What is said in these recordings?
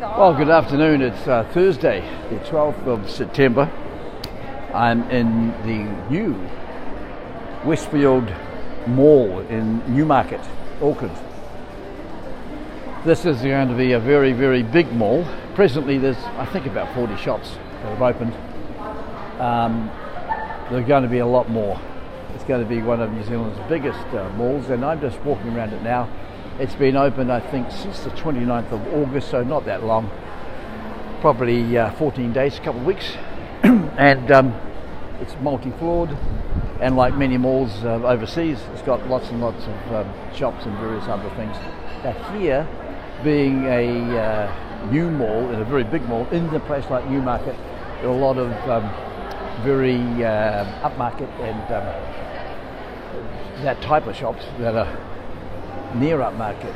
Well, good afternoon. It's uh, Thursday, the 12th of September. I'm in the new Westfield Mall in Newmarket, Auckland. This is going to be a very, very big mall. Presently, there's, I think, about 40 shops that have opened. Um, there are going to be a lot more. It's going to be one of New Zealand's biggest uh, malls, and I'm just walking around it now. It's been open, I think, since the 29th of August, so not that long. Probably uh, 14 days, a couple of weeks. and um, it's multi-floored, and like many malls uh, overseas, it's got lots and lots of um, shops and various other things. Now here, being a uh, new mall, in a very big mall, in a place like Newmarket, there are a lot of um, very uh, upmarket and um, that type of shops that are near upmarket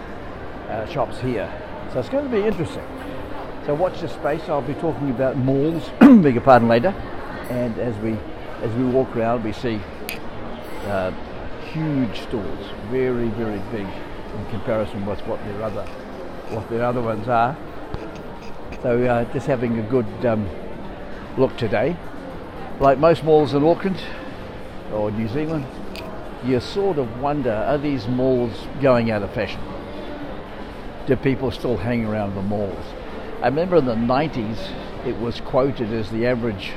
uh, shops here. So it's going to be interesting. So watch this space. I'll be talking about malls, your pardon, later. And as we as we walk around, we see uh, huge stores, very very big in comparison with what their other what their other ones are. So uh, just having a good um, look today. Like most malls in Auckland or New Zealand, you sort of wonder are these malls going out of fashion? Do people still hang around the malls? I remember in the 90s it was quoted as the average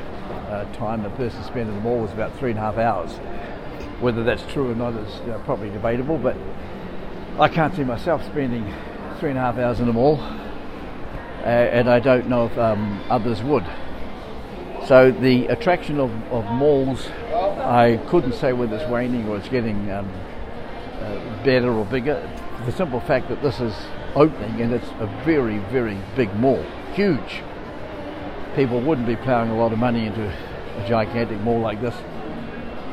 uh, time a person spent in the mall was about three and a half hours. Whether that's true or not is you know, probably debatable, but I can't see myself spending three and a half hours in the mall, uh, and I don't know if um, others would. So the attraction of, of malls, I couldn't say whether it's waning or it's getting um, uh, better or bigger. The simple fact that this is opening and it's a very, very big mall, huge. People wouldn't be ploughing a lot of money into a gigantic mall like this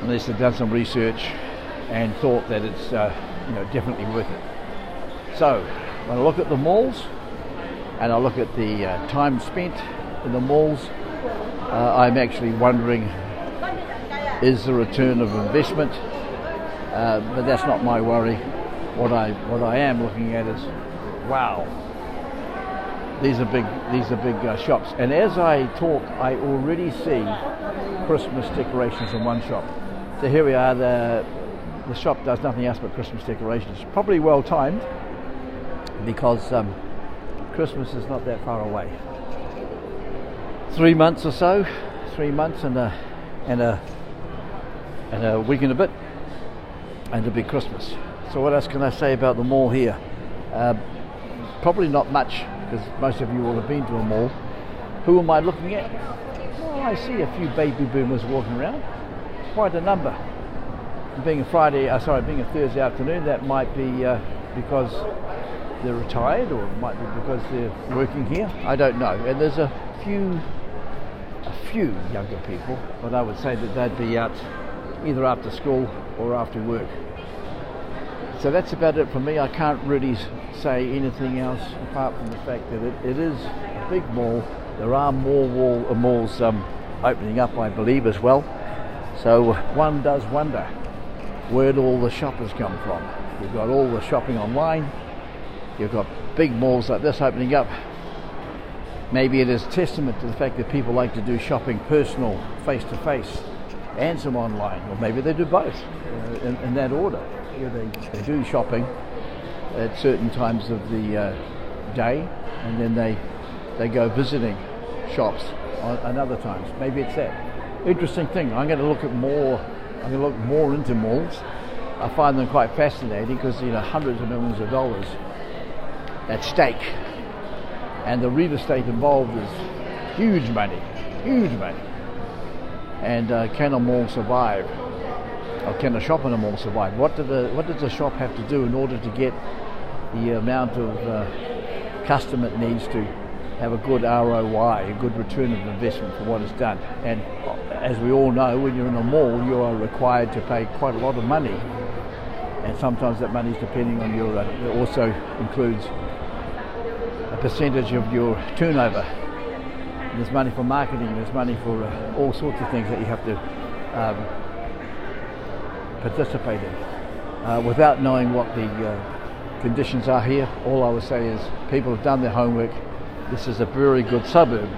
unless they've done some research and thought that it's uh, you know definitely worth it. So when I look at the malls and I look at the uh, time spent in the malls uh, I'm actually wondering is the return of investment, uh, but that's not my worry. What I what I am looking at is, wow, these are big these are big uh, shops. And as I talk, I already see Christmas decorations in one shop. So here we are. The the shop does nothing else but Christmas decorations. Probably well timed because um, Christmas is not that far away three months or so, three months and a and a and a week and a bit, and it'll be Christmas. So what else can I say about the mall here? Uh, probably not much because most of you will have been to a mall. Who am I looking at? Well, I see a few baby boomers walking around, quite a number. Being a Friday, uh, sorry, being a Thursday afternoon, that might be uh, because they're retired, or it might be because they're working here. I don't know. And there's a few a few younger people, but I would say that they'd be out either after school or after work. So that's about it for me. I can't really say anything else apart from the fact that it, it is a big mall. There are more wall, uh, malls um, opening up, I believe, as well. So one does wonder where all the shoppers come from? You've got all the shopping online. You've got big malls like this opening up Maybe it is testament to the fact that people like to do shopping personal, face to face, and some online, or maybe they do both uh, in, in, that order. Yeah, they, they, do shopping at certain times of the uh, day, and then they they go visiting shops on, on other times. Maybe it's that interesting thing. I'm going to look at more. I'm going to look more into malls. I find them quite fascinating because you know hundreds of millions of dollars at stake and the real estate involved is huge money, huge money. And uh, can a mall survive? Or can a shop in a mall survive? What, do the, what does the shop have to do in order to get the amount of uh, custom it needs to have a good ROI, a good return of investment for what it's done? And uh, as we all know, when you're in a mall, you are required to pay quite a lot of money. And sometimes that money is depending on your, uh, it also includes percentage of your turnover. There's money for marketing, there's money for uh, all sorts of things that you have to um, participate in. Uh, without knowing what the uh, conditions are here, all I would say is people have done their homework, this is a very good suburb,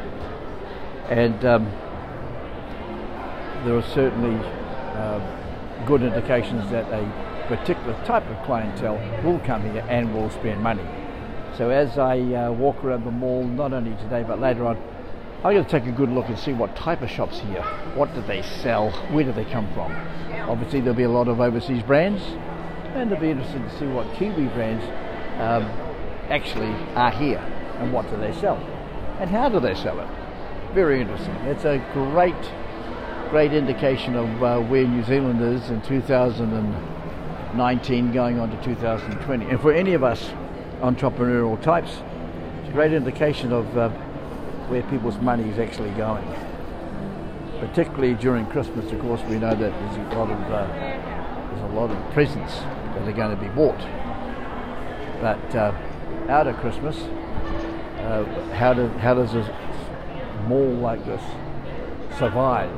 and um, there are certainly uh, good indications that a particular type of clientele will come here and will spend money. So as I uh, walk around the mall, not only today but later on, I'm going to take a good look and see what type of shops here. What do they sell? Where do they come from? Obviously, there'll be a lot of overseas brands, and it'll be interesting to see what Kiwi brands um, actually are here and what do they sell and how do they sell it. Very interesting. It's a great, great indication of uh, where New Zealand is in 2019 going on to 2020. And for any of us entrepreneurial types, it's a great indication of uh, where people's money is actually going. Particularly during Christmas, of course, we know that there's a lot of uh, there's a lot of presents that are going to be bought. But uh, out of Christmas, uh, how does how does a mall like this survive?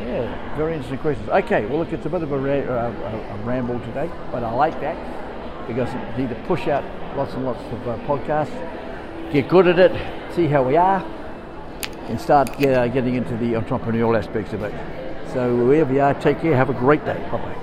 Yeah, very interesting questions. Okay, well, look, it's a bit of a, ra- uh, a ramble today, but I like that because it need to push out lots and lots of uh, podcasts, get good at it, see how we are, and start uh, getting into the entrepreneurial aspects of it. So wherever you are, take care. Have a great day. Bye bye.